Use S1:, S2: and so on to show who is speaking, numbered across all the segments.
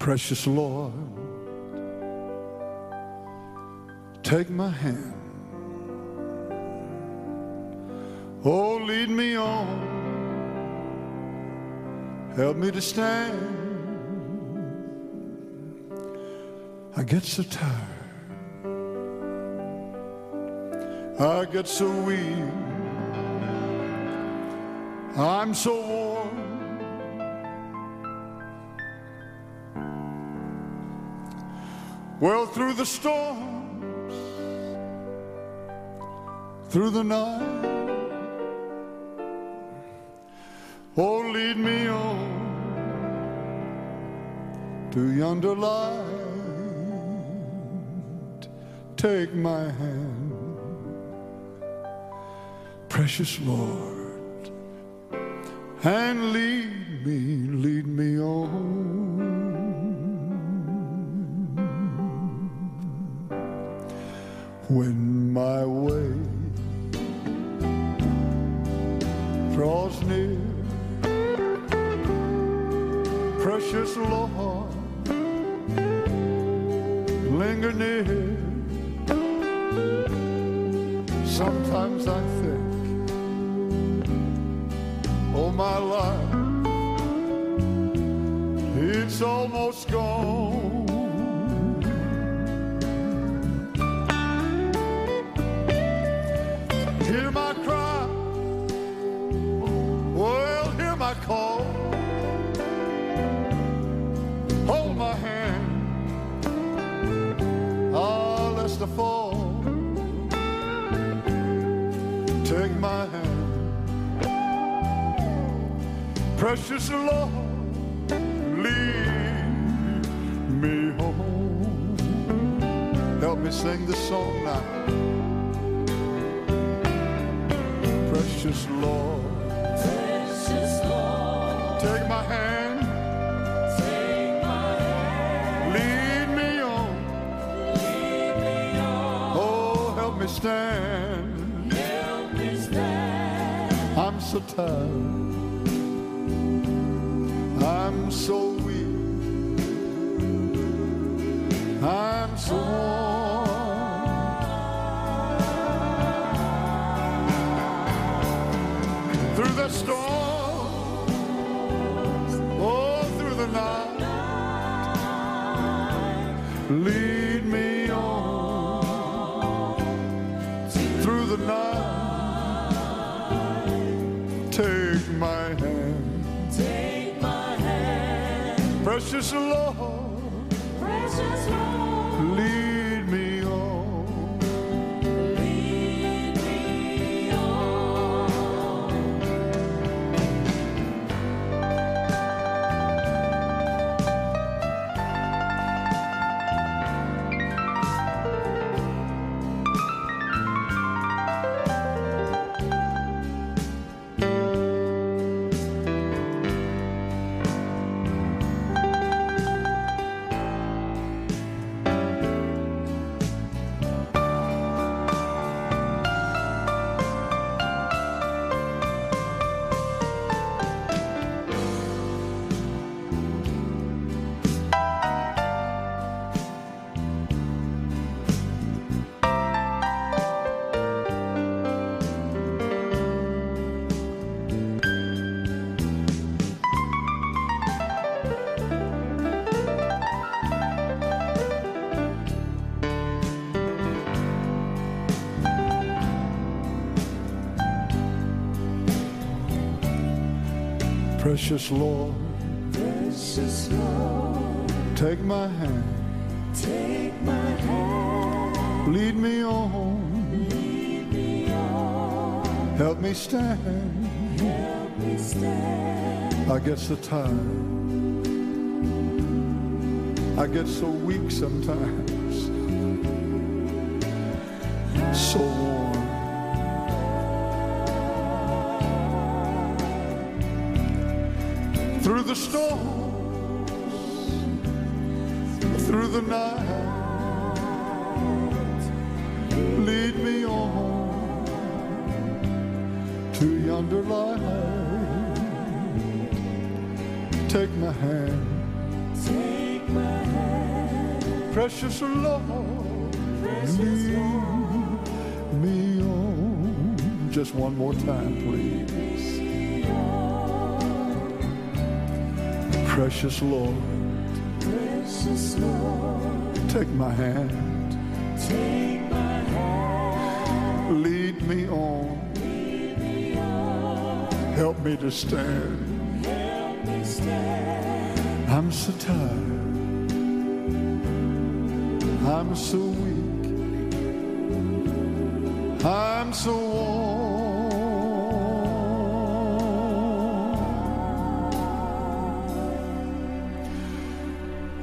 S1: Precious Lord, take my hand. Oh, lead me on. Help me to stand. I get so tired. I get so weak. I'm so worn. Well, through the storms, through the night, oh, lead me on to yonder light. Take my hand, precious Lord, and lead me, lead me on. When my way draws near. Precious Lord, linger near. Sometimes I think, oh my life, it's almost gone. My hand. Precious Lord, lead me home. Help me sing this song now. Precious Lord,
S2: Precious Lord,
S1: take my hand, so tired. I'm so weak. I'm so worn. Through the storm, oh, through the night, lead me on. Through the night, take my hand.
S2: Take my hand,
S1: Precious Lord,
S2: precious Lord,
S1: Precious Lord,
S2: Precious Lord,
S1: take my hand,
S2: take my hand,
S1: lead me on,
S2: lead me on,
S1: help me stand.
S2: help me stand.
S1: I get so tired, I get so weak sometimes, so Through the storms, through the night, lead me on to yonder light. Take my hand,
S2: Take my
S1: Precious Lord,
S2: Precious
S1: lead me on. Just one more time, please. Precious Lord,
S2: Precious Lord,
S1: take my hand,
S2: take my hand,
S1: lead me on.
S2: lead me on,
S1: Help me to stand.
S2: help me stand.
S1: I'm so tired. I'm so weak. I'm so worn.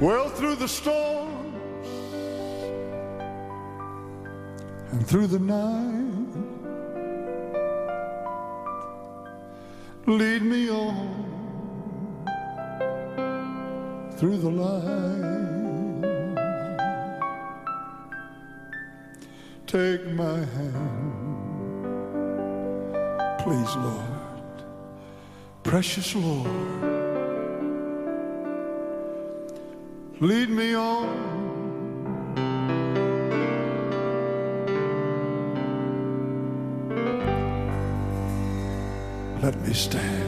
S1: Well, through the storms and through the night, lead me on through the light. Take my hand, please, Lord, precious Lord, lead me on. Let me stand.